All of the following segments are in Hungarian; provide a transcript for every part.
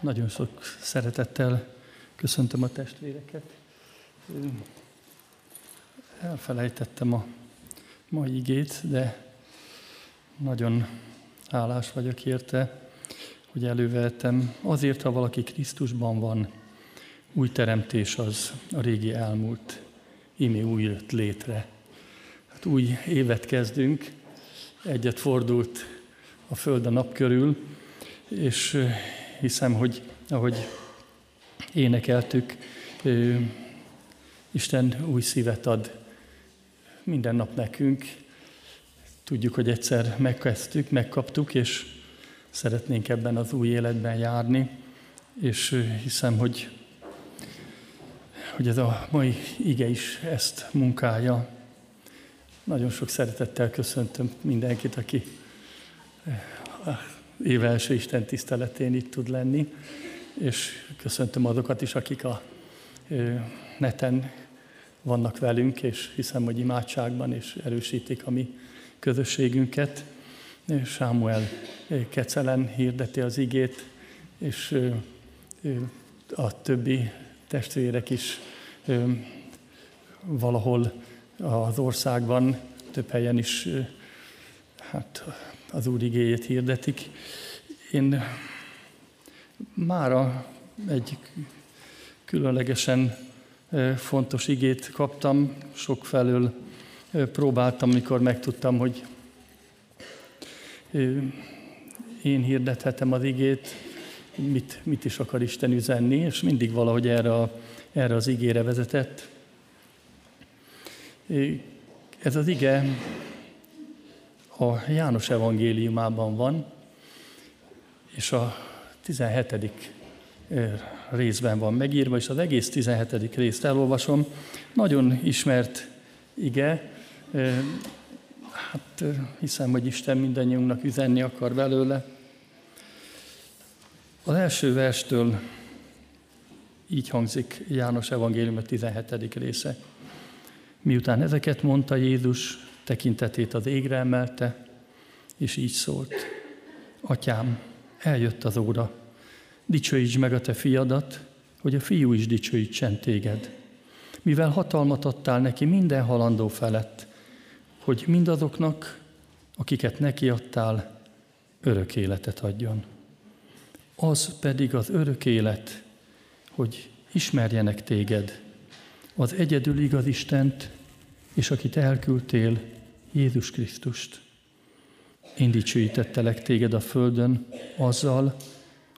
Nagyon sok szeretettel köszöntöm a testvéreket. Elfelejtettem a mai igét, de nagyon hálás vagyok érte, hogy előveltem. Azért, ha valaki Krisztusban van, új teremtés az a régi elmúlt, imi új jött létre. Hát új évet kezdünk, egyet fordult a Föld a nap körül, és hiszem, hogy ahogy énekeltük, Isten új szívet ad minden nap nekünk. Tudjuk, hogy egyszer megkezdtük, megkaptuk, és szeretnénk ebben az új életben járni, és hiszem, hogy, hogy ez a mai ige is ezt munkálja. Nagyon sok szeretettel köszöntöm mindenkit, aki év első Isten tiszteletén itt tud lenni, és köszöntöm azokat is, akik a neten vannak velünk, és hiszem, hogy imádságban és erősítik a mi közösségünket. Sámuel Kecelen hirdeti az igét, és a többi testvérek is valahol az országban, több helyen is hát az Úr igéjét hirdetik. Én mára egy különlegesen fontos igét kaptam, sok felől próbáltam, mikor megtudtam, hogy én hirdethetem az igét, mit, mit is akar Isten üzenni, és mindig valahogy erre, a, erre az igére vezetett. Ez az ige a János evangéliumában van, és a 17. részben van megírva, és az egész 17. részt elolvasom. Nagyon ismert ige, hát hiszem, hogy Isten mindannyiunknak üzenni akar belőle. Az első verstől így hangzik János evangélium 17. része. Miután ezeket mondta Jézus, tekintetét az égre emelte, és így szólt. Atyám, eljött az óra, dicsőíts meg a te fiadat, hogy a fiú is dicsőítsen téged. Mivel hatalmat adtál neki minden halandó felett, hogy mindazoknak, akiket neki adtál, örök életet adjon. Az pedig az örök élet, hogy ismerjenek téged, az egyedül igaz Istent, és akit elküldtél, Jézus Krisztust. Én dicsőítettelek téged a földön azzal,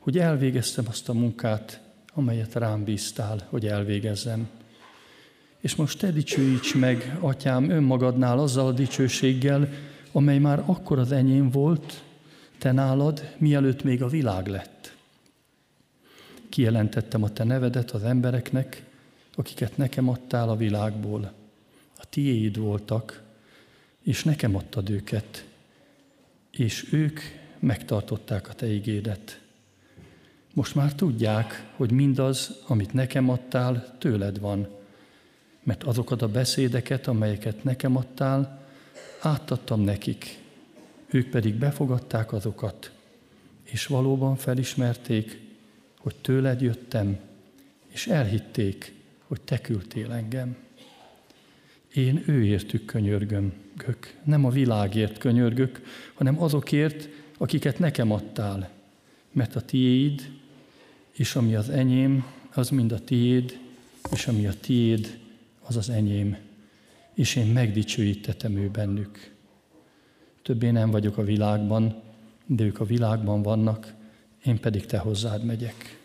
hogy elvégeztem azt a munkát, amelyet rám bíztál, hogy elvégezzem. És most te dicsőíts meg, atyám, önmagadnál azzal a dicsőséggel, amely már akkor az enyém volt, te nálad, mielőtt még a világ lett. Kijelentettem a te nevedet az embereknek, akiket nekem adtál a világból. A tiéd voltak, és nekem adtad őket, és ők megtartották a te igédet. Most már tudják, hogy mindaz, amit nekem adtál, tőled van, mert azokat a beszédeket, amelyeket nekem adtál, átadtam nekik, ők pedig befogadták azokat, és valóban felismerték, hogy tőled jöttem, és elhitték, hogy te küldtél engem. Én őértük könyörgöm, gök, nem a világért könyörgök, hanem azokért, akiket nekem adtál, mert a tiéd, és ami az enyém, az mind a tiéd, és ami a tiéd, az az enyém, és én megdicsőítetem ő bennük. Többé nem vagyok a világban, de ők a világban vannak, én pedig te hozzád megyek.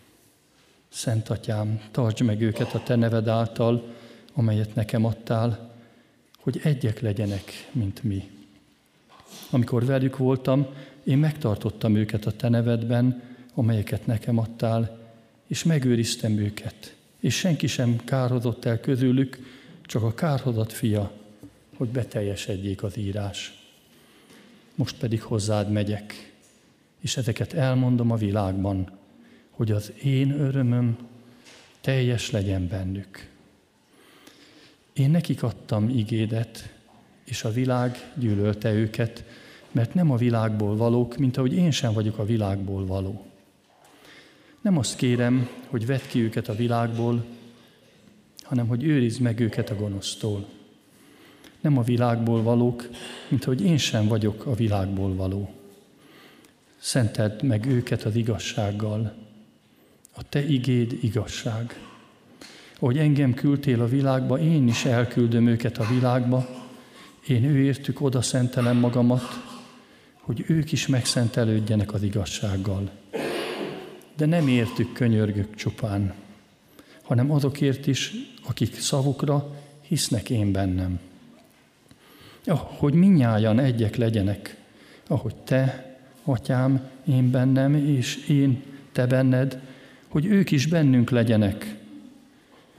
Szent Atyám, tartsd meg őket a te neved által, amelyet nekem adtál, hogy egyek legyenek, mint mi. Amikor velük voltam, én megtartottam őket a te nevedben, amelyeket nekem adtál, és megőriztem őket, és senki sem kárhozott el közülük, csak a kárhozat fia, hogy beteljesedjék az írás. Most pedig hozzád megyek, és ezeket elmondom a világban, hogy az én örömöm teljes legyen bennük. Én nekik adtam igédet, és a világ gyűlölte őket, mert nem a világból valók, mint ahogy én sem vagyok a világból való. Nem azt kérem, hogy vedd ki őket a világból, hanem hogy őrizd meg őket a gonosztól. Nem a világból valók, mint hogy én sem vagyok a világból való. Szenteld meg őket az igazsággal. A te igéd igazság. Hogy engem küldtél a világba, én is elküldöm őket a világba, én őértük oda szentelem magamat, hogy ők is megszentelődjenek az igazsággal. De nem értük könyörgök csupán, hanem azokért is, akik szavukra hisznek én bennem. Hogy minnyájan egyek legyenek, ahogy te, atyám, én bennem, és én, te benned, hogy ők is bennünk legyenek,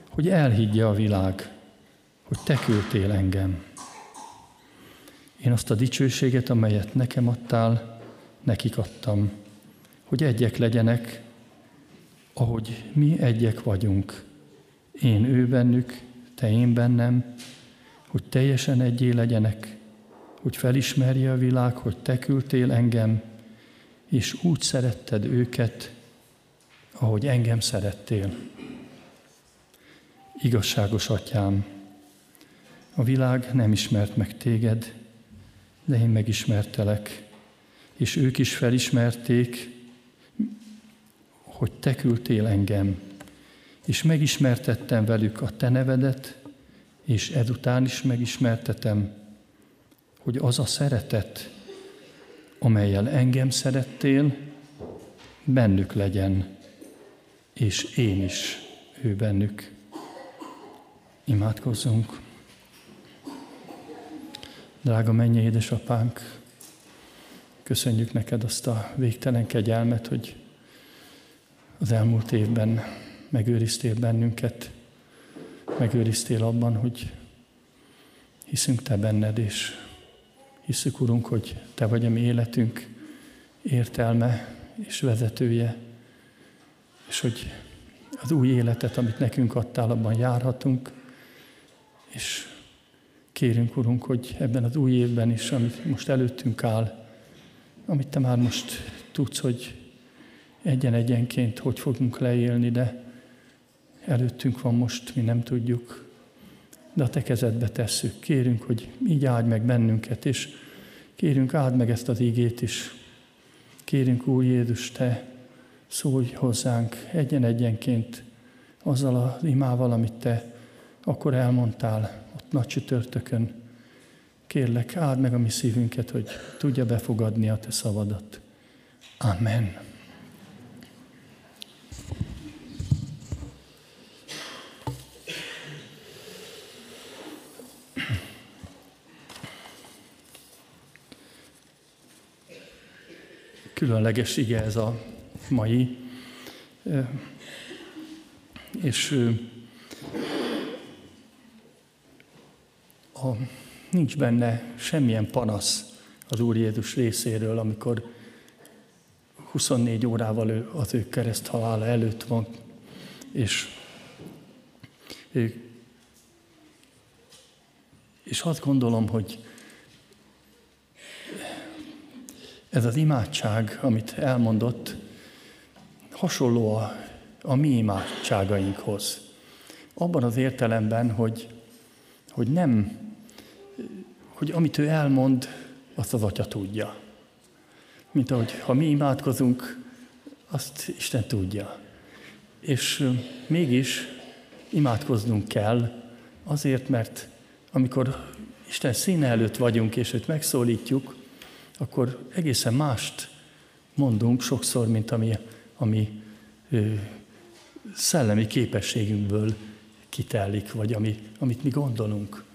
hogy elhiggye a világ, hogy te küldtél engem. Én azt a dicsőséget, amelyet nekem adtál, nekik adtam, hogy egyek legyenek, ahogy mi egyek vagyunk. Én ő bennük, te én bennem, hogy teljesen egyé legyenek, hogy felismerje a világ, hogy te küldtél engem, és úgy szeretted őket, ahogy engem szerettél. Igazságos atyám, a világ nem ismert meg téged, de én megismertelek, és ők is felismerték, hogy te küldtél engem, és megismertettem velük a te nevedet, és ezután is megismertetem, hogy az a szeretet, amelyel engem szerettél, bennük legyen, és én is ő bennük. Imádkozzunk! Drága mennyi édesapánk, köszönjük neked azt a végtelen kegyelmet, hogy az elmúlt évben megőriztél bennünket, megőriztél abban, hogy hiszünk Te benned, és hiszük, Urunk, hogy Te vagy a mi életünk értelme és vezetője, és hogy az új életet, amit nekünk adtál, abban járhatunk, és Kérünk, Urunk, hogy ebben az új évben is, amit most előttünk áll, amit Te már most tudsz, hogy egyen-egyenként hogy fogunk leélni, de előttünk van most, mi nem tudjuk, de a Te kezedbe tesszük. Kérünk, hogy így áld meg bennünket, és kérünk, áld meg ezt az ígét is. Kérünk, Úr Jézus, Te szólj hozzánk egyen-egyenként azzal az imával, amit Te akkor elmondtál ott nagy csütörtökön. Kérlek, áld meg a mi szívünket, hogy tudja befogadni a Te szavadat. Amen. Különleges ige ez a mai, és a, nincs benne semmilyen panasz az Úr Jézus részéről, amikor 24 órával ő, az ő kereszt halála előtt van, és és azt gondolom, hogy ez az imádság, amit elmondott, hasonló a, a mi imádságainkhoz. Abban az értelemben, hogy, hogy nem hogy amit ő elmond, azt az Atya tudja. Mint ahogy ha mi imádkozunk, azt Isten tudja. És mégis imádkoznunk kell azért, mert amikor Isten színe előtt vagyunk, és őt megszólítjuk, akkor egészen mást mondunk sokszor, mint ami, ami ö, szellemi képességünkből kitellik, vagy ami, amit mi gondolunk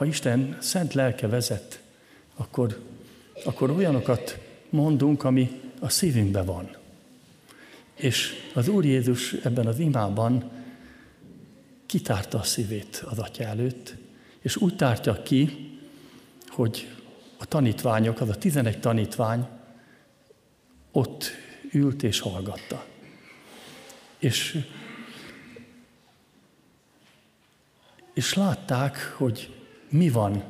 ha Isten szent lelke vezet, akkor, akkor olyanokat mondunk, ami a szívünkben van. És az Úr Jézus ebben az imában kitárta a szívét az atya előtt, és úgy tártja ki, hogy a tanítványok, az a tizenegy tanítvány ott ült és hallgatta. És, és látták, hogy mi van,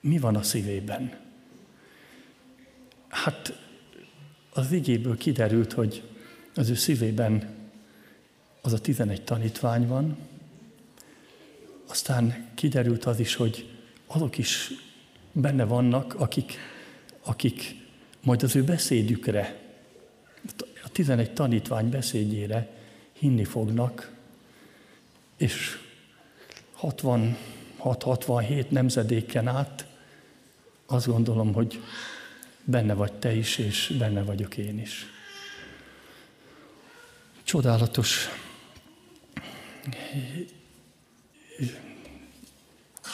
mi van a szívében. Hát az igéből kiderült, hogy az ő szívében az a tizenegy tanítvány van, aztán kiderült az is, hogy azok is benne vannak, akik, akik majd az ő beszédükre, a tizenegy tanítvány beszédjére hinni fognak, és 66-67 nemzedéken át azt gondolom, hogy benne vagy te is, és benne vagyok én is. Csodálatos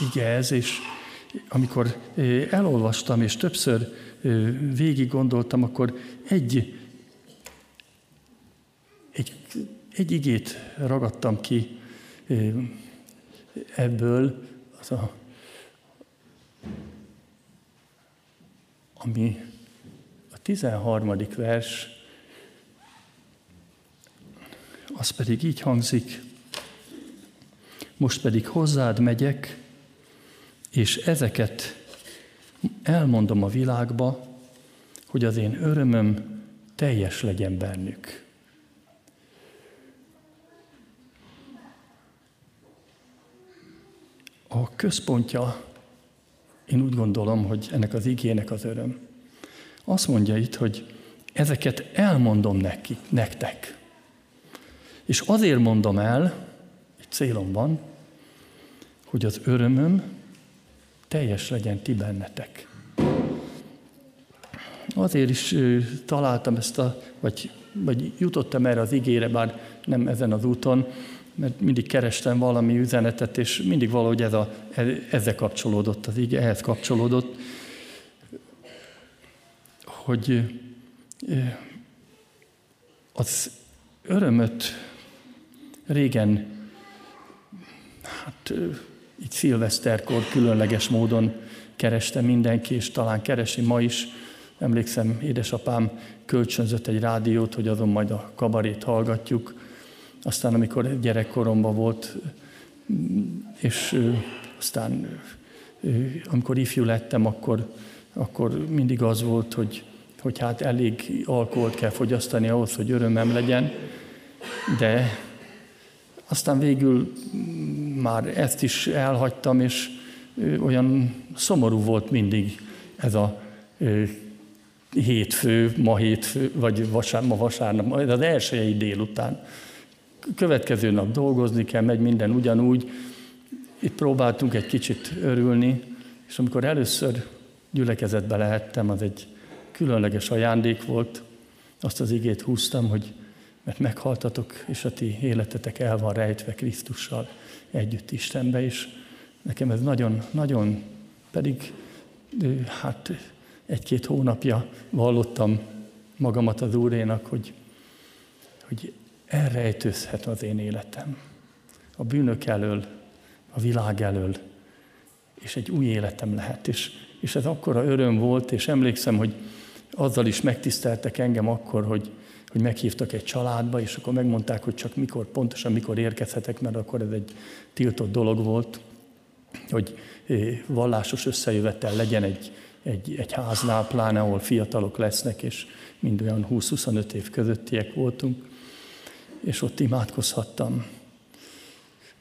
ige ez, és amikor elolvastam, és többször végig gondoltam, akkor egy, egy, egy igét ragadtam ki ebből, a, ami a 13. vers, az pedig így hangzik, most pedig hozzád megyek, és ezeket elmondom a világba, hogy az én örömöm teljes legyen bennük. A központja, én úgy gondolom, hogy ennek az igének az öröm. Azt mondja itt, hogy ezeket elmondom neki, nektek. És azért mondom el, egy célom van, hogy az örömöm teljes legyen ti bennetek. Azért is találtam ezt a, vagy, vagy jutottam erre az igére, bár nem ezen az úton, mert mindig kerestem valami üzenetet, és mindig valahogy ez a, ezzel kapcsolódott az ige, ehhez kapcsolódott, hogy az örömöt régen, hát így szilveszterkor különleges módon kereste mindenki, és talán keresi ma is. Emlékszem, édesapám kölcsönzött egy rádiót, hogy azon majd a kabarét hallgatjuk. Aztán, amikor gyerekkoromban volt, és aztán amikor ifjú lettem, akkor, akkor mindig az volt, hogy, hogy hát elég alkoholt kell fogyasztani ahhoz, hogy örömem legyen, de aztán végül már ezt is elhagytam, és olyan szomorú volt mindig ez a hétfő, ma hétfő, vagy vasár, ma vasárnap, az elsőjei délután. Következő nap dolgozni kell, megy minden ugyanúgy. Itt próbáltunk egy kicsit örülni, és amikor először gyülekezetbe lehettem, az egy különleges ajándék volt. Azt az igét húztam, hogy mert meghaltatok, és a ti életetek el van rejtve Krisztussal együtt Istenbe, és nekem ez nagyon, nagyon, pedig hát egy-két hónapja vallottam magamat az Úrénak, hogy, hogy elrejtőzhet az én életem. A bűnök elől, a világ elől, és egy új életem lehet. És, és ez akkora öröm volt, és emlékszem, hogy azzal is megtiszteltek engem akkor, hogy, hogy meghívtak egy családba, és akkor megmondták, hogy csak mikor, pontosan mikor érkezhetek, mert akkor ez egy tiltott dolog volt, hogy eh, vallásos összejövetel legyen egy, egy, egy háznál, pláne ahol fiatalok lesznek, és mind olyan 20-25 év közöttiek voltunk, és ott imádkozhattam.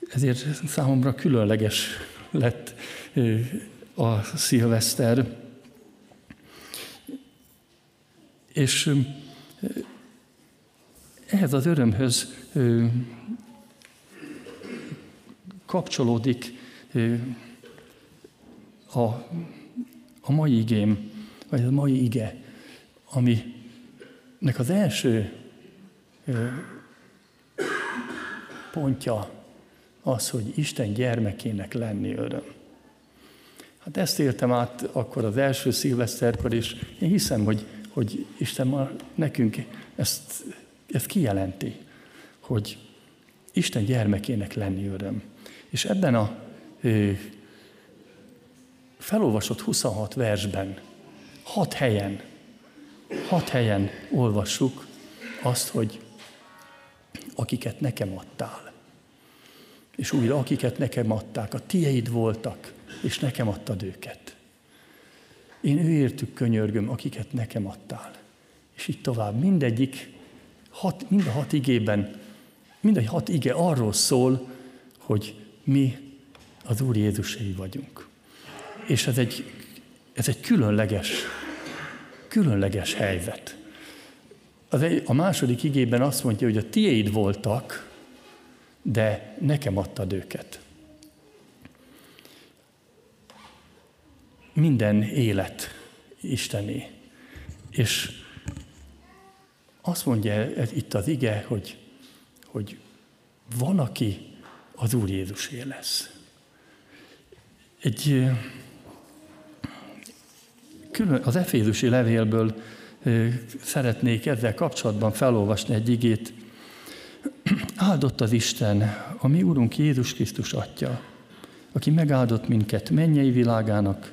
Ezért számomra különleges lett a szilveszter. És eh, ehhez az örömhöz kapcsolódik a, a mai igém, vagy a mai ige, aminek az első pontja az, hogy Isten gyermekének lenni öröm. Hát ezt éltem át akkor az első szilveszterkor, és én hiszem, hogy, hogy Isten ma nekünk ezt ez kijelenti, hogy Isten gyermekének lenni öröm. És ebben a ö, felolvasott 26 versben, hat helyen, hat helyen olvassuk azt, hogy akiket nekem adtál. És újra, akiket nekem adták, a tieid voltak, és nekem adtad őket. Én őértük könyörgöm, akiket nekem adtál. És így tovább. Mindegyik hat, mind a hat igében, mind a hat ige arról szól, hogy mi az Úr Jézusei vagyunk. És ez egy, ez egy különleges, különleges helyzet. Az egy, a második igében azt mondja, hogy a tiéd voltak, de nekem adtad őket. Minden élet Istené. És azt mondja ez itt az ige, hogy, hogy van, aki az Úr Jézusé lesz. Egy külön, az Efézusi levélből szeretnék ezzel kapcsolatban felolvasni egy igét. Áldott az Isten, a mi Úrunk Jézus Krisztus Atya, aki megáldott minket mennyei világának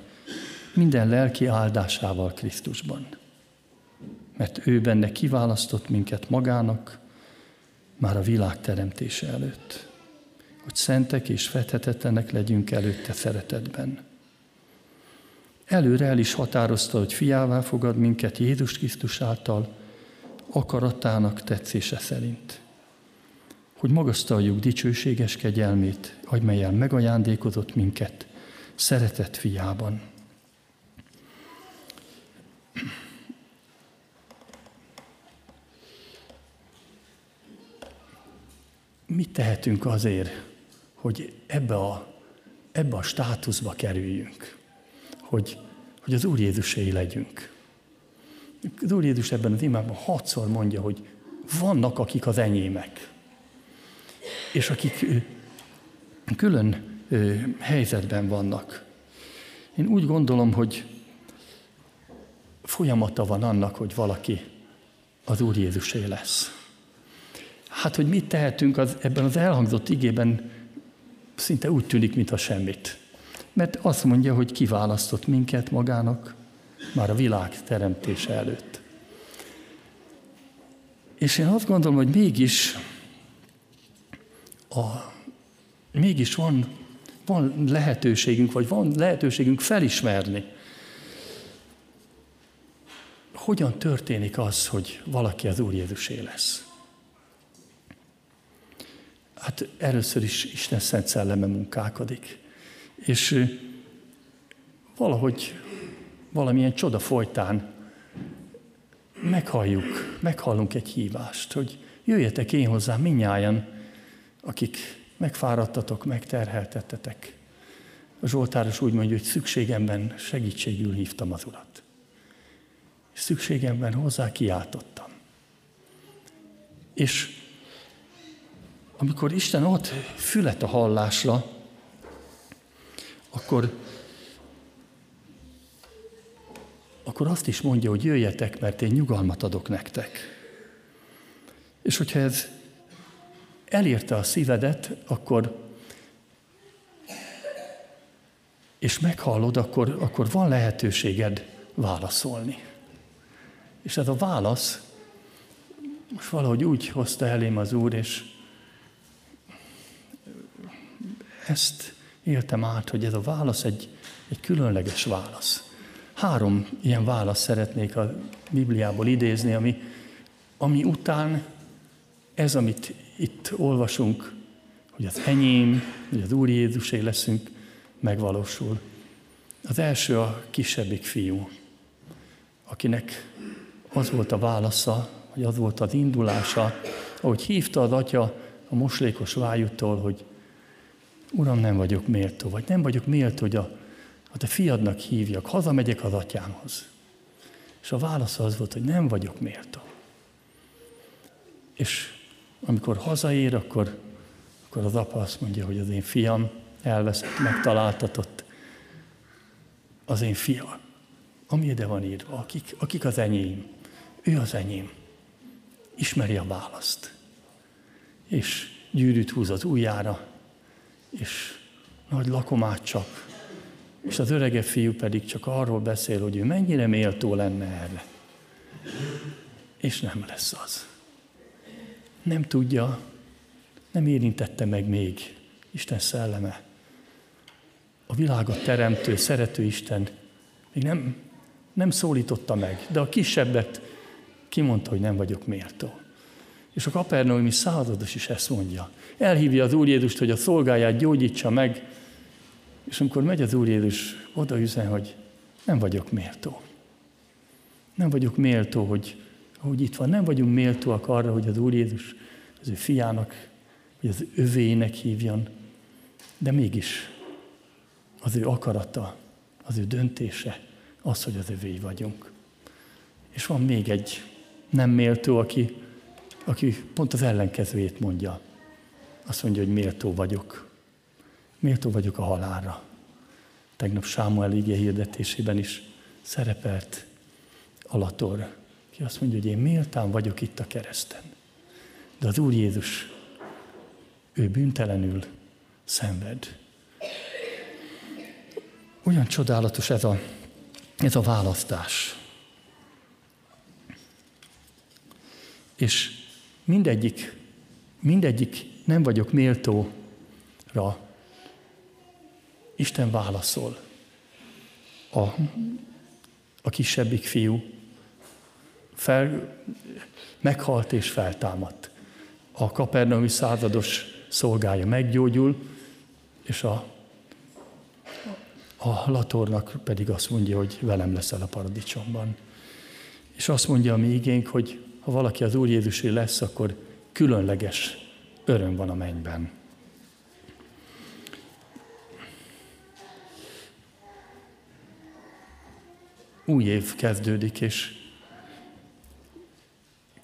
minden lelki áldásával Krisztusban. Mert ő benne kiválasztott minket magának már a világ teremtése előtt, hogy szentek és fethetetlenek legyünk előtte szeretetben. Előre el is határozta, hogy fiává fogad minket Jézus Krisztus által, akaratának tetszése szerint. Hogy magasztaljuk dicsőséges kegyelmét, amelyel megajándékozott minket szeretett fiában. Mit tehetünk azért, hogy ebbe a, ebbe a státuszba kerüljünk? Hogy, hogy az Úr Jézusé legyünk. Az Úr Jézus ebben az imában hatszor mondja, hogy vannak, akik az enyémek, és akik külön helyzetben vannak. Én úgy gondolom, hogy folyamata van annak, hogy valaki az Úr Jézusé lesz. Hát, hogy mit tehetünk az, ebben az elhangzott igében, szinte úgy tűnik, mintha semmit. Mert azt mondja, hogy kiválasztott minket magának már a világ teremtése előtt. És én azt gondolom, hogy mégis, a, mégis van, van lehetőségünk, vagy van lehetőségünk felismerni, hogyan történik az, hogy valaki az Úr Jézusé lesz. Hát először is Isten Szent Szelleme munkálkodik. És valahogy valamilyen csoda folytán meghalljuk, meghallunk egy hívást, hogy jöjjetek én hozzám minnyáján, akik megfáradtatok, megterheltettetek. A Zsoltáros úgy mondja, hogy szükségemben segítségül hívtam az Urat. És szükségemben hozzá kiáltottam. És amikor Isten ott fület a hallásra, akkor, akkor azt is mondja, hogy jöjjetek, mert én nyugalmat adok nektek. És hogyha ez elérte a szívedet, akkor és meghallod, akkor, akkor van lehetőséged válaszolni. És ez a válasz most valahogy úgy hozta elém az Úr, és ezt éltem át, hogy ez a válasz egy, egy különleges válasz. Három ilyen választ szeretnék a Bibliából idézni, ami, ami után ez, amit itt olvasunk, hogy az enyém, hogy az Úr Jézusé leszünk, megvalósul. Az első a kisebbik fiú, akinek az volt a válasza, hogy az volt az indulása, ahogy hívta az atya a moslékos vájútól, hogy Uram, nem vagyok méltó, vagy nem vagyok méltó, hogy a, a te fiadnak hívjak, hazamegyek az atyámhoz. És a válasz az volt, hogy nem vagyok méltó. És amikor hazaér, akkor, akkor az apa azt mondja, hogy az én fiam elveszett, megtaláltatott. Az én fiam, ami ide van írva, akik, akik az enyém, ő az enyém. Ismeri a választ. És gyűrűt húz az ujjára, és nagy lakomát csap. És az örege fiú pedig csak arról beszél, hogy ő mennyire méltó lenne erre. És nem lesz az. Nem tudja, nem érintette meg még Isten szelleme. A világot teremtő, szerető Isten még nem, nem szólította meg, de a kisebbet kimondta, hogy nem vagyok méltó. És a kapernaumi százados is ezt mondja. Elhívja az Úr Jézust, hogy a szolgáját gyógyítsa meg, és amikor megy az Úr Jézus, oda üzen, hogy nem vagyok méltó. Nem vagyok méltó, hogy, hogy itt van. Nem vagyunk méltóak arra, hogy az Úr Jézus az ő fiának, hogy az övének hívjon, de mégis az ő akarata, az ő döntése, az, hogy az övéi vagyunk. És van még egy nem méltó, aki, aki pont az ellenkezőjét mondja. Azt mondja, hogy méltó vagyok. Méltó vagyok a halálra. Tegnap Sámuel ígé hirdetésében is szerepelt Alator, ki azt mondja, hogy én méltán vagyok itt a kereszten. De az Úr Jézus, ő bűntelenül szenved. Olyan csodálatos ez a, ez a választás. És mindegyik, mindegyik nem vagyok méltóra, Isten válaszol. A, a kisebbik fiú fel, meghalt és feltámadt. A kapernaumi százados szolgája meggyógyul, és a, a latornak pedig azt mondja, hogy velem leszel a paradicsomban. És azt mondja a mi igénk, hogy ha valaki az Úr Jézusé lesz, akkor különleges öröm van a mennyben. Új év kezdődik, és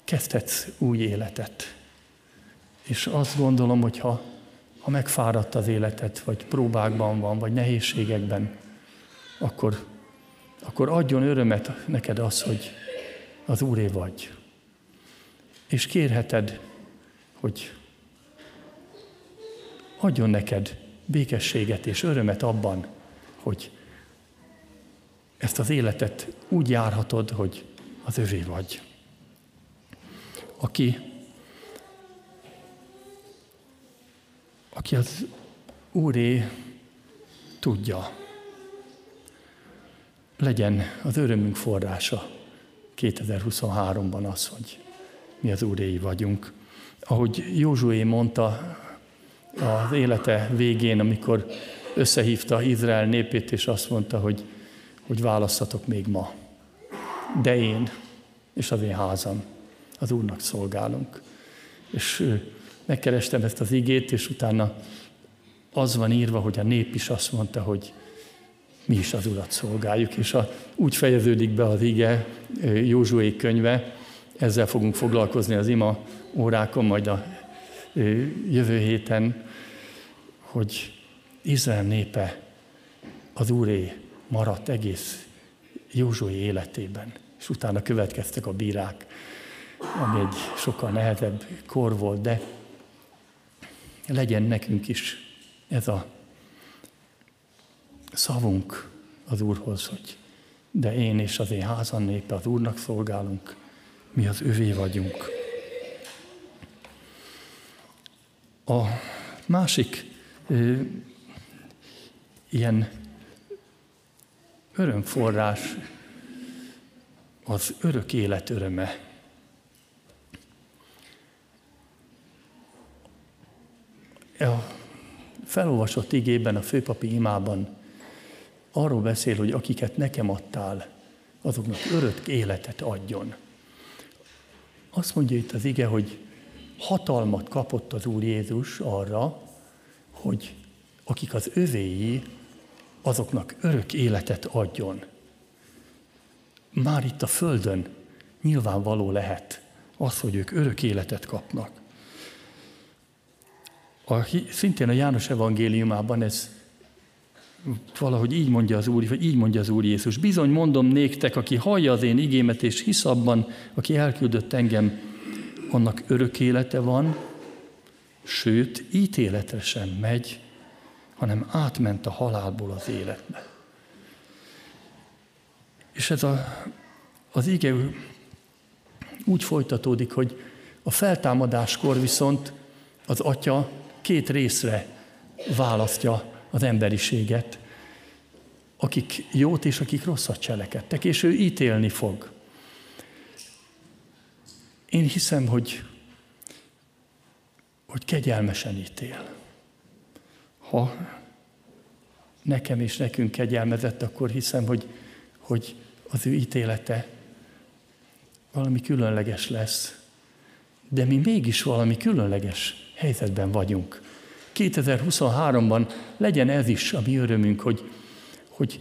kezdhetsz új életet. És azt gondolom, hogy ha, ha megfáradt az életed, vagy próbákban van, vagy nehézségekben, akkor, akkor adjon örömet neked az, hogy az Úré vagy. És kérheted, hogy adjon neked békességet és örömet abban, hogy ezt az életet úgy járhatod, hogy az övé vagy. Aki, aki az Úré tudja, legyen az örömünk forrása 2023-ban az, hogy mi az Úréi vagyunk. Ahogy Józsué mondta az élete végén, amikor összehívta Izrael népét, és azt mondta, hogy, hogy választatok még ma. De én és az én házam az Úrnak szolgálunk. És megkerestem ezt az igét, és utána az van írva, hogy a nép is azt mondta, hogy mi is az Urat szolgáljuk, és a, úgy fejeződik be az ige Józsué könyve, ezzel fogunk foglalkozni az ima órákon, majd a jövő héten, hogy Izrael népe az Úré maradt egész Józsué életében, és utána következtek a bírák, ami egy sokkal nehezebb kor volt, de legyen nekünk is ez a szavunk az Úrhoz, hogy de én és az én házan népe az Úrnak szolgálunk, mi az övé vagyunk. A másik ö, ilyen örömforrás az örök élet öröme. A felolvasott igében, a főpapi imában arról beszél, hogy akiket nekem adtál, azoknak örök életet adjon. Azt mondja itt az ige, hogy hatalmat kapott az Úr Jézus arra, hogy akik az övéi, azoknak örök életet adjon. Már itt a Földön nyilvánvaló lehet az, hogy ők örök életet kapnak. A, szintén a János evangéliumában ez valahogy így mondja az Úr, vagy így mondja az Úr Jézus. Bizony mondom néktek, aki hallja az én igémet, és hisz abban, aki elküldött engem, annak örök élete van, sőt, ítéletre sem megy, hanem átment a halálból az életbe. És ez a, az ige úgy folytatódik, hogy a feltámadáskor viszont az atya két részre választja az emberiséget, akik jót és akik rosszat cselekedtek, és ő ítélni fog. Én hiszem, hogy hogy kegyelmesen ítél. Ha nekem és nekünk kegyelmezett, akkor hiszem, hogy, hogy az ő ítélete valami különleges lesz. De mi mégis valami különleges helyzetben vagyunk. 2023-ban legyen ez is a mi örömünk, hogy, hogy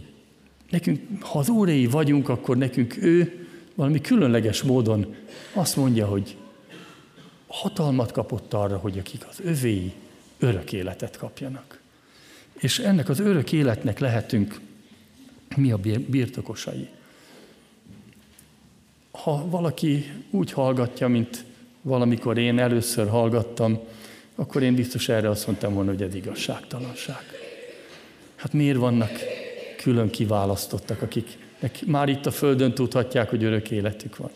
nekünk, ha az óréi vagyunk, akkor nekünk ő valami különleges módon azt mondja, hogy hatalmat kapott arra, hogy akik az övéi örök életet kapjanak. És ennek az örök életnek lehetünk mi a birtokosai. Ha valaki úgy hallgatja, mint valamikor én először hallgattam, akkor én biztos erre azt mondtam volna, hogy ez igazságtalanság. Hát miért vannak külön kiválasztottak, akik már itt a Földön tudhatják, hogy örök életük van,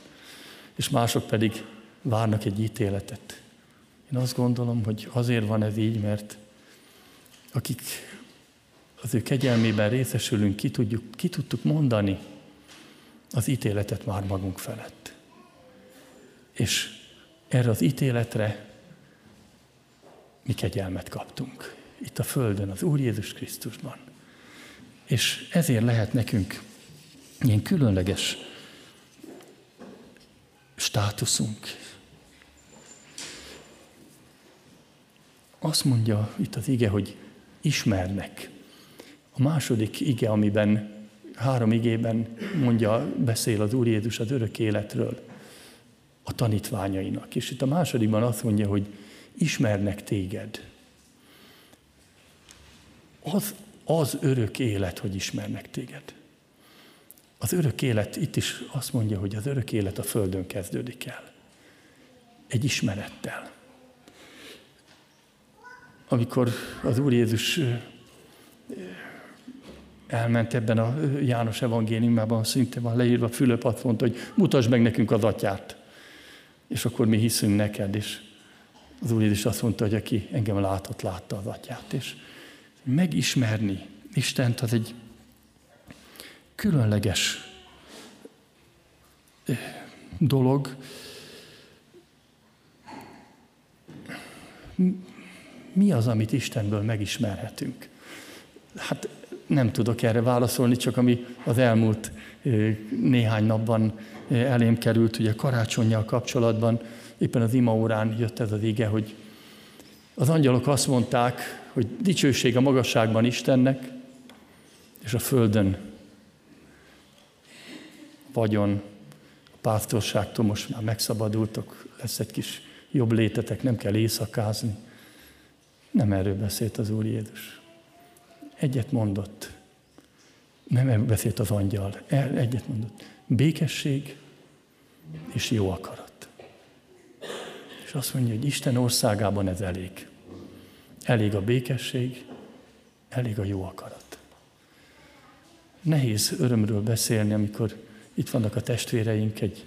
és mások pedig várnak egy ítéletet. Én azt gondolom, hogy azért van ez így, mert akik az ő kegyelmében részesülünk, ki, tudjuk, ki tudtuk mondani az ítéletet már magunk felett. És erre az ítéletre mi kegyelmet kaptunk. Itt a Földön, az Úr Jézus Krisztusban. És ezért lehet nekünk ilyen különleges státuszunk. Azt mondja itt az ige, hogy ismernek. A második ige, amiben három igében mondja, beszél az Úr Jézus az örök életről a tanítványainak. És itt a másodikban azt mondja, hogy ismernek téged. Az, az örök élet, hogy ismernek téged. Az örök élet, itt is azt mondja, hogy az örök élet a Földön kezdődik el. Egy ismerettel. Amikor az Úr Jézus elment ebben a János evangéliumában, szinte van leírva, Fülöp azt mondta, hogy mutasd meg nekünk az atyát, és akkor mi hiszünk neked, és az Úr Jézus azt mondta, hogy aki engem látott, látta az atyát, és megismerni Istent az egy különleges dolog. Mi az, amit Istenből megismerhetünk? Hát nem tudok erre válaszolni, csak ami az elmúlt néhány napban elém került, ugye karácsonyjal kapcsolatban, éppen az imaórán jött ez az ige, hogy az angyalok azt mondták, hogy dicsőség a magasságban Istennek, és a földön vagyon, a pásztorságtól most már megszabadultok, lesz egy kis jobb létetek, nem kell éjszakázni. Nem erről beszélt az Úr Jézus. Egyet mondott. Nem erről beszélt az angyal. Egyet mondott. Békesség és jó akarat. És azt mondja, hogy Isten országában ez elég. Elég a békesség, elég a jó akarat. Nehéz örömről beszélni, amikor itt vannak a testvéreink egy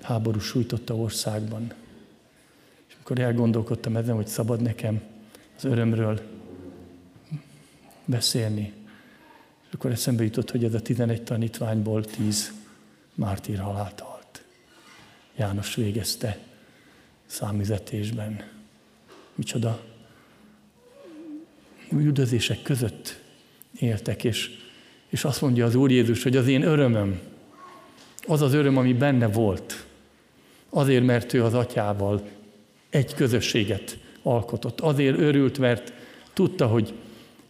háború sújtotta országban. És amikor elgondolkodtam ezen, hogy szabad nekem az örömről beszélni, és akkor eszembe jutott, hogy ez a 11 tanítványból 10 mártír halált. János végezte számüzetésben. Micsoda üldözések között éltek, és, és azt mondja az Úr Jézus, hogy az én örömöm, az az öröm, ami benne volt, azért, mert ő az atyával egy közösséget alkotott. Azért örült, mert tudta, hogy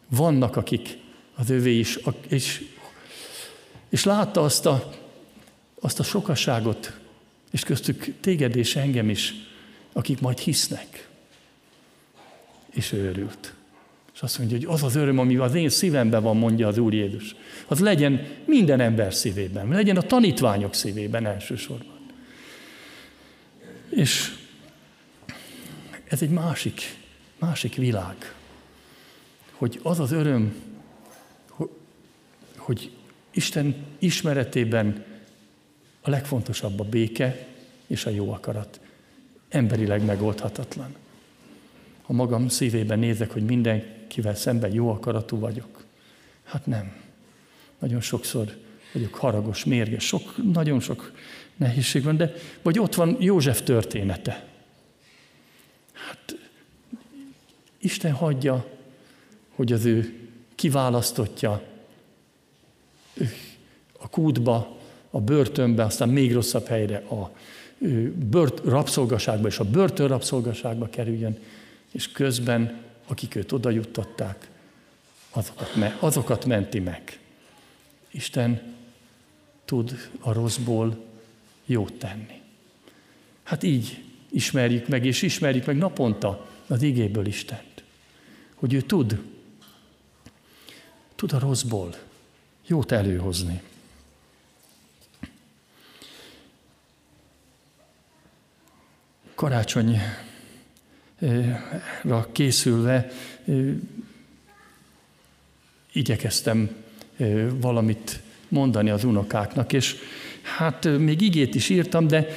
vannak, akik az övé is, és, és látta azt a, azt a sokaságot, és köztük téged és engem is, akik majd hisznek. És ő örült. És azt mondja, hogy az az öröm, ami az én szívemben van, mondja az Úr Jézus. Az legyen minden ember szívében, legyen a tanítványok szívében elsősorban. És ez egy másik, másik világ, hogy az az öröm, hogy Isten ismeretében a legfontosabb a béke és a jó akarat. Emberileg megoldhatatlan. Ha magam szívében nézek, hogy mindenkivel szemben jó akaratú vagyok, hát nem. Nagyon sokszor vagyok haragos, mérges, sok, nagyon sok nehézség van, de vagy ott van József története. Hát Isten hagyja, hogy az ő kiválasztotja a kútba, a börtönbe, aztán még rosszabb helyre, a bört, rabszolgaságba és a börtön rabszolgaságba kerüljön, és közben, akik őt oda juttatták, azokat, azokat menti meg. Isten tud a rosszból jót tenni. Hát így ismerjük meg, és ismerjük meg naponta az igéből Istent. Hogy ő tud, tud a rosszból jót előhozni. Karácsonyra készülve igyekeztem valamit mondani az unokáknak, és hát még igét is írtam, de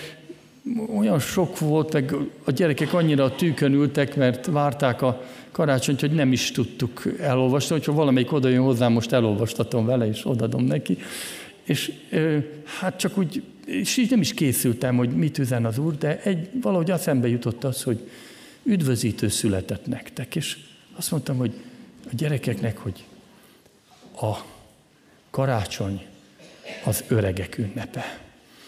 olyan sok volt, meg a gyerekek annyira a tűkön ültek, mert várták a karácsonyt, hogy nem is tudtuk elolvasni, hogyha valamelyik oda jön hozzám, most elolvastatom vele, és odadom neki. És hát csak úgy, és így nem is készültem, hogy mit üzen az Úr, de egy, valahogy eszembe jutott az, hogy üdvözítő született nektek, és azt mondtam, hogy a gyerekeknek, hogy a karácsony az öregek ünnepe.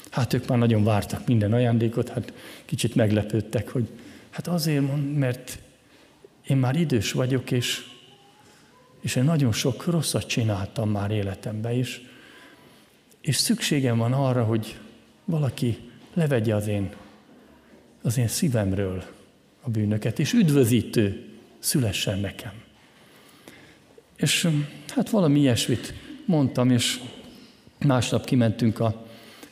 Hát ők már nagyon vártak minden ajándékot, hát kicsit meglepődtek, hogy hát azért mond, mert én már idős vagyok, és, és én nagyon sok rosszat csináltam már életemben is, és szükségem van arra, hogy valaki levegye az én, az én szívemről a bűnöket, és üdvözítő szülessen nekem. És hát valami ilyesmit mondtam, és másnap kimentünk a,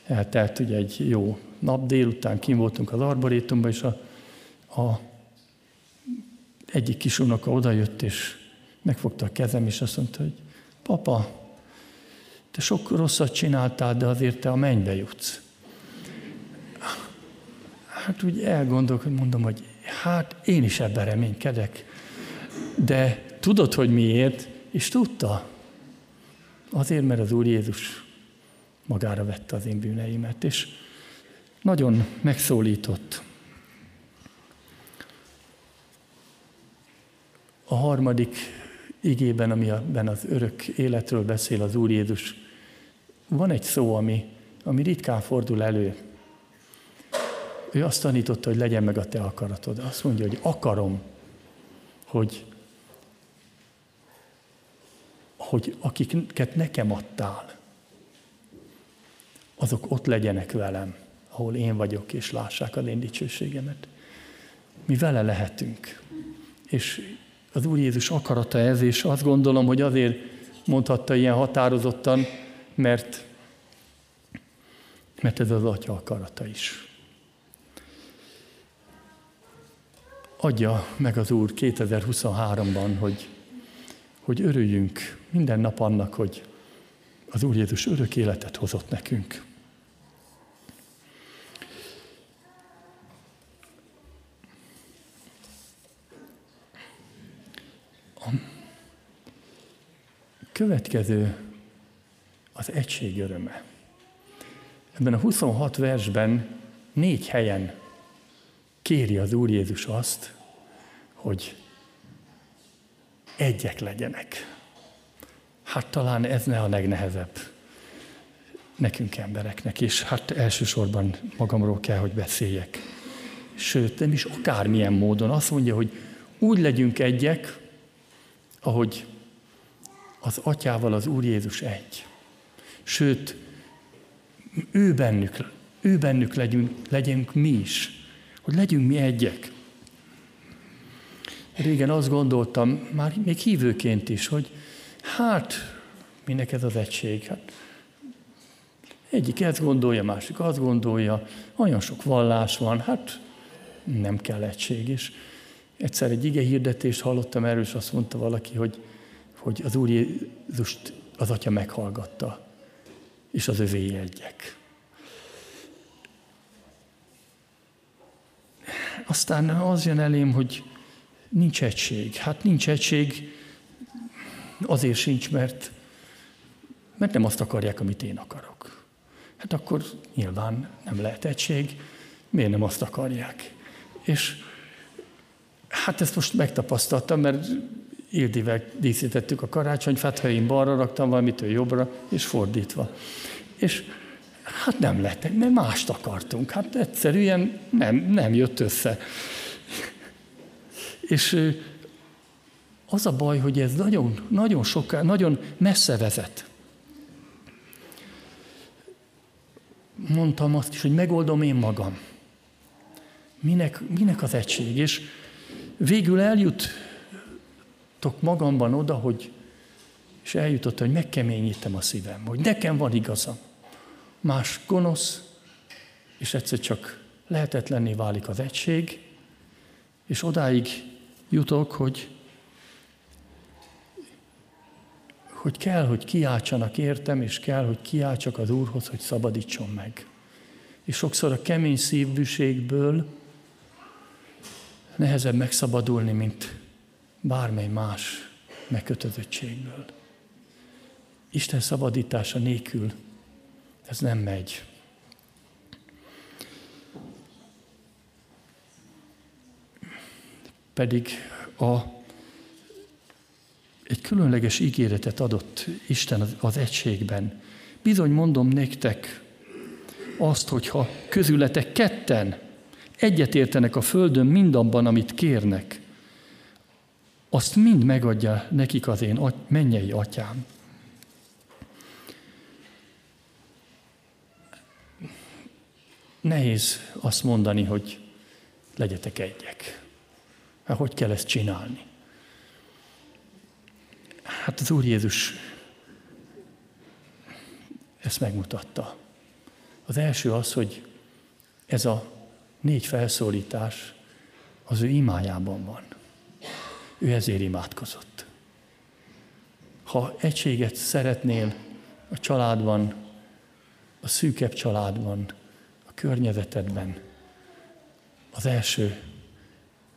eltelt ugye egy jó nap, délután kim voltunk az arborétumban, és a, a egyik kis unoka odajött, és megfogta a kezem, és azt mondta, hogy papa, te sok rosszat csináltál, de azért te a mennybe jutsz. Hát úgy elgondolok, mondom, hogy hát én is ebben reménykedek. De tudod, hogy miért? És tudta. Azért, mert az Úr Jézus magára vette az én bűneimet, és nagyon megszólított. A harmadik igében, amiben az örök életről beszél az Úr Jézus, van egy szó, ami, ami ritkán fordul elő. Ő azt tanította, hogy legyen meg a te akaratod. Azt mondja, hogy akarom, hogy, hogy akiket nekem adtál, azok ott legyenek velem, ahol én vagyok, és lássák az én dicsőségemet. Mi vele lehetünk. És az Úr Jézus akarata ez, és azt gondolom, hogy azért mondhatta ilyen határozottan, mert, mert ez az Atya akarata is. Adja meg az Úr 2023-ban, hogy, hogy örüljünk minden nap annak, hogy az Úr Jézus örök életet hozott nekünk. A következő az egység öröme. Ebben a 26 versben négy helyen kéri az Úr Jézus azt, hogy egyek legyenek. Hát talán ez ne a legnehezebb nekünk embereknek, és hát elsősorban magamról kell, hogy beszéljek. Sőt, nem is akármilyen módon. Azt mondja, hogy úgy legyünk egyek, ahogy az atyával az Úr Jézus egy. Sőt, ő bennük, ő bennük legyünk, legyünk mi is, hogy legyünk mi egyek. Régen azt gondoltam, már még hívőként is, hogy hát, minek ez az egység? Hát, egyik ezt gondolja, másik azt gondolja, olyan sok vallás van, hát nem kell egység is. Egyszer egy ige hirdetést hallottam erről, és azt mondta valaki, hogy, hogy az Úr Jézust az Atya meghallgatta, és az övé egyek. Aztán az jön elém, hogy nincs egység. Hát nincs egység, azért sincs, mert, mert nem azt akarják, amit én akarok. Hát akkor nyilván nem lehet egység, miért nem azt akarják? És Hát ezt most megtapasztaltam, mert Ildivel díszítettük a karácsonyfát, ha én balra raktam valamit, ő jobbra, és fordítva. És hát nem lettek, mert mást akartunk. Hát egyszerűen nem, nem jött össze. És az a baj, hogy ez nagyon, nagyon soká, nagyon messze vezet. Mondtam azt is, hogy megoldom én magam. Minek, minek az egység? És végül eljuttok magamban oda, hogy és eljutott, hogy megkeményítem a szívem, hogy nekem van igazam. Más gonosz, és egyszer csak lehetetlenné válik az egység, és odáig jutok, hogy hogy kell, hogy kiáltsanak értem, és kell, hogy kiáltsak az Úrhoz, hogy szabadítson meg. És sokszor a kemény szívűségből nehezebb megszabadulni, mint bármely más megkötözöttségből. Isten szabadítása nélkül ez nem megy. Pedig a, egy különleges ígéretet adott Isten az, az egységben. Bizony mondom nektek azt, hogyha közületek ketten egyetértenek a földön mindabban, amit kérnek, azt mind megadja nekik az én mennyei atyám. Nehéz azt mondani, hogy legyetek egyek. Hát hogy kell ezt csinálni? Hát az Úr Jézus ezt megmutatta. Az első az, hogy ez a négy felszólítás az ő imájában van. Ő ezért imádkozott. Ha egységet szeretnél a családban, a szűkebb családban, a környezetedben, az első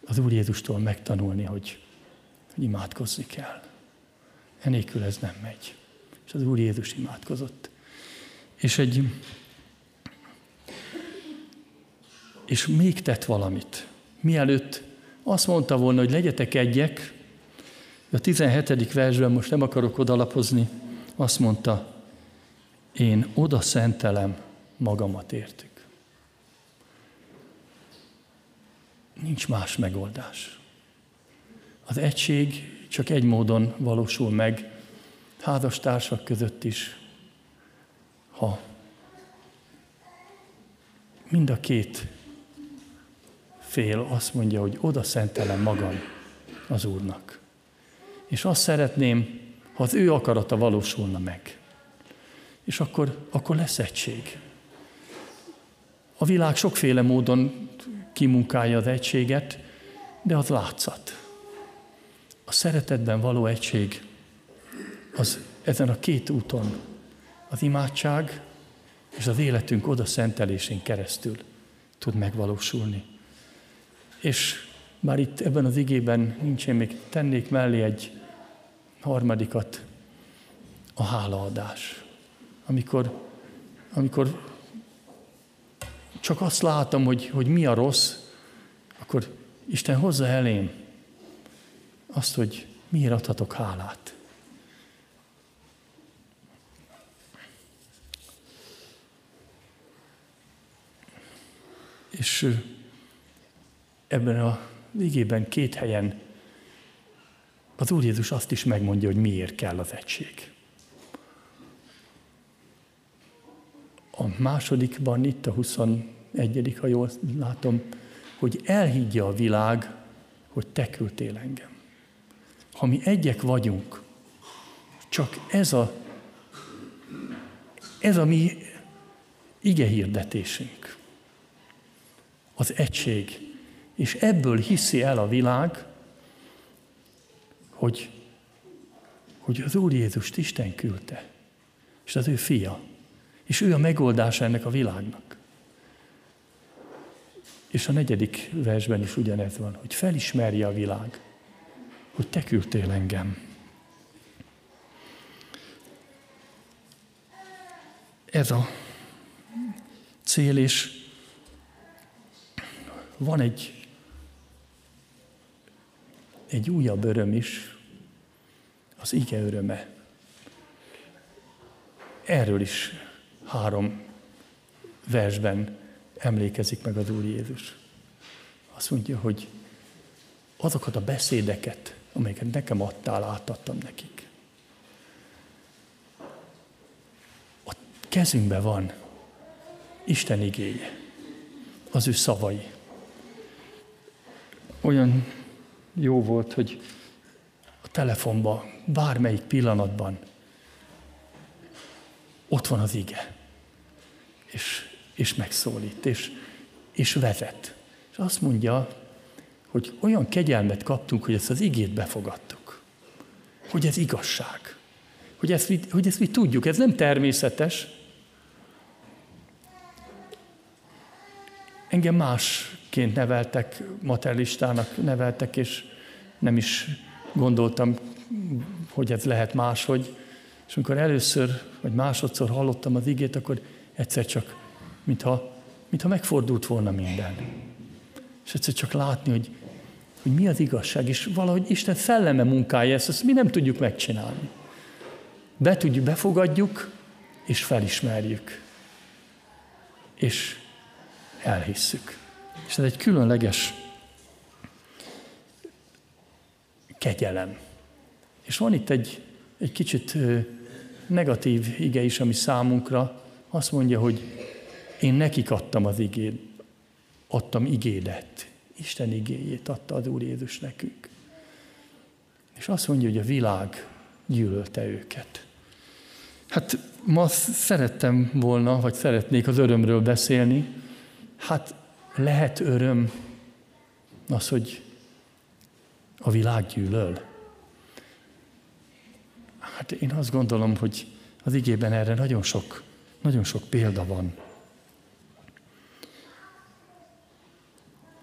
az Úr Jézustól megtanulni, hogy, hogy imádkozni kell. Enélkül ez nem megy. És az Úr Jézus imádkozott. És egy és még tett valamit. Mielőtt azt mondta volna, hogy legyetek egyek, a 17. versben most nem akarok odalapozni, azt mondta, én oda szentelem magamat értük. Nincs más megoldás. Az egység csak egy módon valósul meg, házastársak között is, ha mind a két fél azt mondja, hogy oda szentelem magam az Úrnak. És azt szeretném, ha az ő akarata valósulna meg. És akkor, akkor lesz egység. A világ sokféle módon kimunkálja az egységet, de az látszat. A szeretetben való egység az ezen a két úton, az imádság és az életünk oda szentelésén keresztül tud megvalósulni. És már itt ebben az igében nincs, én még tennék mellé egy harmadikat, a hálaadás. Amikor, amikor csak azt látom, hogy, hogy mi a rossz, akkor Isten hozza elém azt, hogy miért adhatok hálát. És ebben a igében két helyen az Úr Jézus azt is megmondja, hogy miért kell az egység. A másodikban, itt a 21. ha jól látom, hogy elhiggye a világ, hogy te küldtél engem. Ha mi egyek vagyunk, csak ez a, ez a mi ige hirdetésünk, az egység, és ebből hiszi el a világ, hogy, hogy az Úr Jézust Isten küldte, és az ő fia, és ő a megoldása ennek a világnak. És a negyedik versben is ugyanez van, hogy felismerje a világ, hogy te küldtél engem. Ez a cél, és van egy egy újabb öröm is, az ige öröme. Erről is három versben emlékezik meg az Úr Jézus. Azt mondja, hogy azokat a beszédeket, amelyeket nekem adtál, átadtam nekik. A kezünkben van Isten igéje, az ő szavai. Olyan jó volt, hogy a telefonban, bármelyik pillanatban ott van az ige, és, és megszólít, és, és vezet. És azt mondja, hogy olyan kegyelmet kaptunk, hogy ezt az igét befogadtuk. Hogy ez igazság. Hogy ezt, hogy ezt mi tudjuk. Ez nem természetes. Engem másként neveltek, materialistának neveltek, és nem is gondoltam, hogy ez lehet máshogy. És amikor először, vagy másodszor hallottam az igét, akkor egyszer csak, mintha, mintha megfordult volna minden. És egyszer csak látni, hogy, hogy mi az igazság, és valahogy Isten szelleme munkálja ezt, ezt mi nem tudjuk megcsinálni. Be tudjuk, befogadjuk, és felismerjük. És elhisszük. És ez egy különleges kegyelem. És van itt egy, egy kicsit negatív ige is, ami számunkra azt mondja, hogy én nekik adtam az igét, adtam igédet. Isten igéjét adta az Úr Jézus nekünk. És azt mondja, hogy a világ gyűlölte őket. Hát ma szerettem volna, vagy szeretnék az örömről beszélni. Hát lehet öröm az, hogy a világ gyűlöl. Hát én azt gondolom, hogy az igében erre nagyon sok, nagyon sok példa van.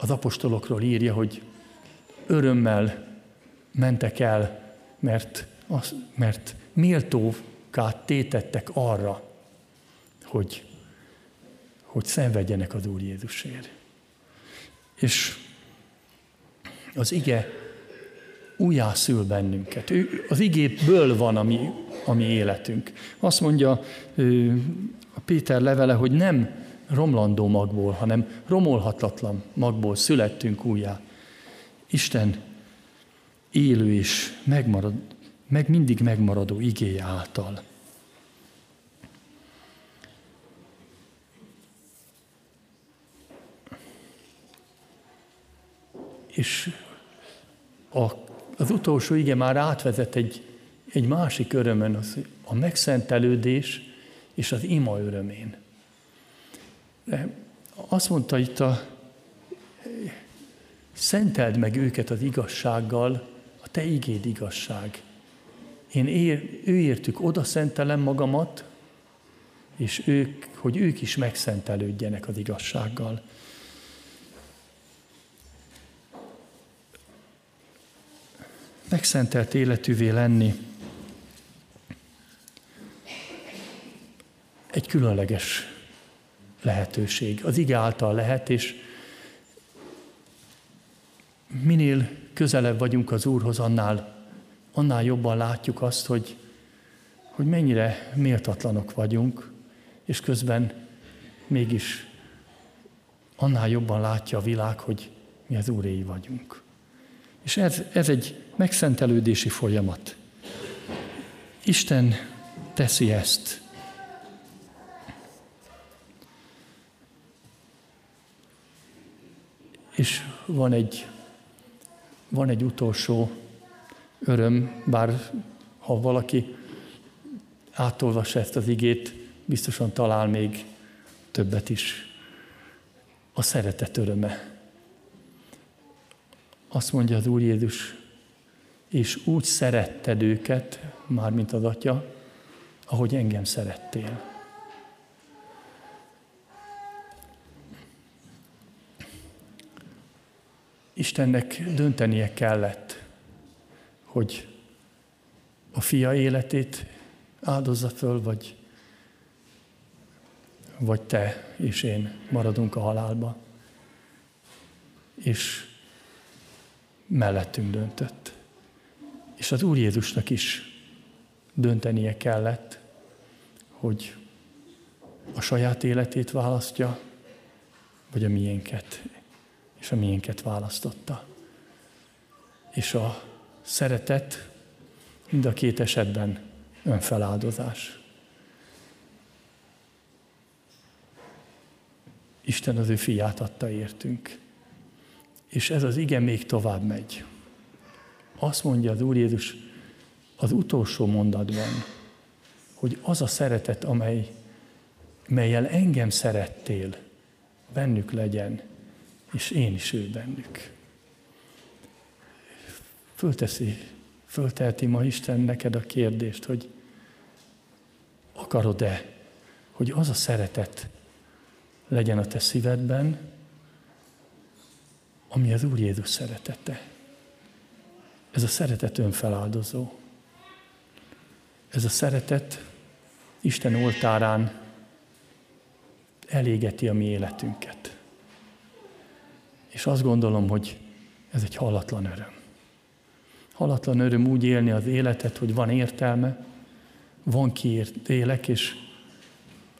Az apostolokról írja, hogy örömmel mentek el, mert, az, mert méltókát tétettek arra, hogy, hogy szenvedjenek az Úr Jézusért. És az ige újjászül bennünket. Ő, az igéből van a mi, a mi életünk. Azt mondja a Péter levele, hogy nem romlandó magból, hanem romolhatatlan magból születtünk újjá. Isten élő és megmarad, meg mindig megmaradó igéje által. És a az utolsó ige már átvezet egy, egy másik örömön, az a megszentelődés és az ima örömén. De azt mondta itt a szenteld meg őket az igazsággal, a te igéd igazság. Én ér, őértük oda szentelem magamat, és ők, hogy ők is megszentelődjenek az igazsággal. megszentelt életűvé lenni egy különleges lehetőség. Az ige által lehet, és minél közelebb vagyunk az Úrhoz, annál, annál jobban látjuk azt, hogy, hogy mennyire méltatlanok vagyunk, és közben mégis annál jobban látja a világ, hogy mi az Úréi vagyunk. És ez, ez egy megszentelődési folyamat. Isten teszi ezt. És van egy, van egy utolsó öröm, bár ha valaki átolvassa ezt az igét, biztosan talál még többet is. A szeretet öröme. Azt mondja az Úr Jézus, és úgy szeretted őket, mármint az Atya, ahogy engem szerettél. Istennek döntenie kellett, hogy a fia életét áldozza föl, vagy, vagy te és én maradunk a halálba. És mellettünk döntött. És az Úr Jézusnak is döntenie kellett, hogy a saját életét választja, vagy a miénket, és a miénket választotta. És a szeretet mind a két esetben önfeláldozás. Isten az ő fiát adta értünk. És ez az ige még tovább megy. Azt mondja az Úr Jézus az utolsó mondatban, hogy az a szeretet, amely, melyel engem szerettél, bennük legyen, és én is ő bennük. Fölteszi, föltelti ma Isten neked a kérdést, hogy akarod-e, hogy az a szeretet legyen a te szívedben, ami az Úr Jézus szeretete. Ez a szeretet önfeláldozó. Ez a szeretet Isten oltárán elégeti a mi életünket. És azt gondolom, hogy ez egy halatlan öröm. Halatlan öröm úgy élni az életet, hogy van értelme, van kiért élek, és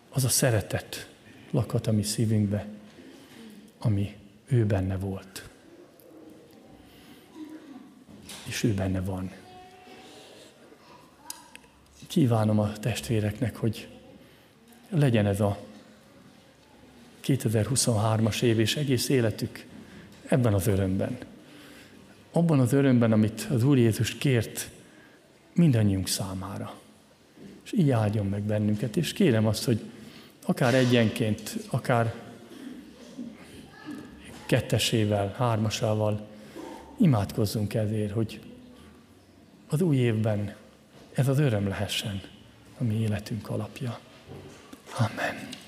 az a szeretet lakhat a mi szívünkbe, ami ő benne volt. És ő benne van. Kívánom a testvéreknek, hogy legyen ez a 2023-as év és egész életük ebben az örömben. Abban az örömben, amit az Úr Jézus kért mindannyiunk számára. És így áldjon meg bennünket, és kérem azt, hogy akár egyenként, akár kettesével, hármasával imádkozzunk ezért, hogy az új évben ez az öröm lehessen a mi életünk alapja. Amen.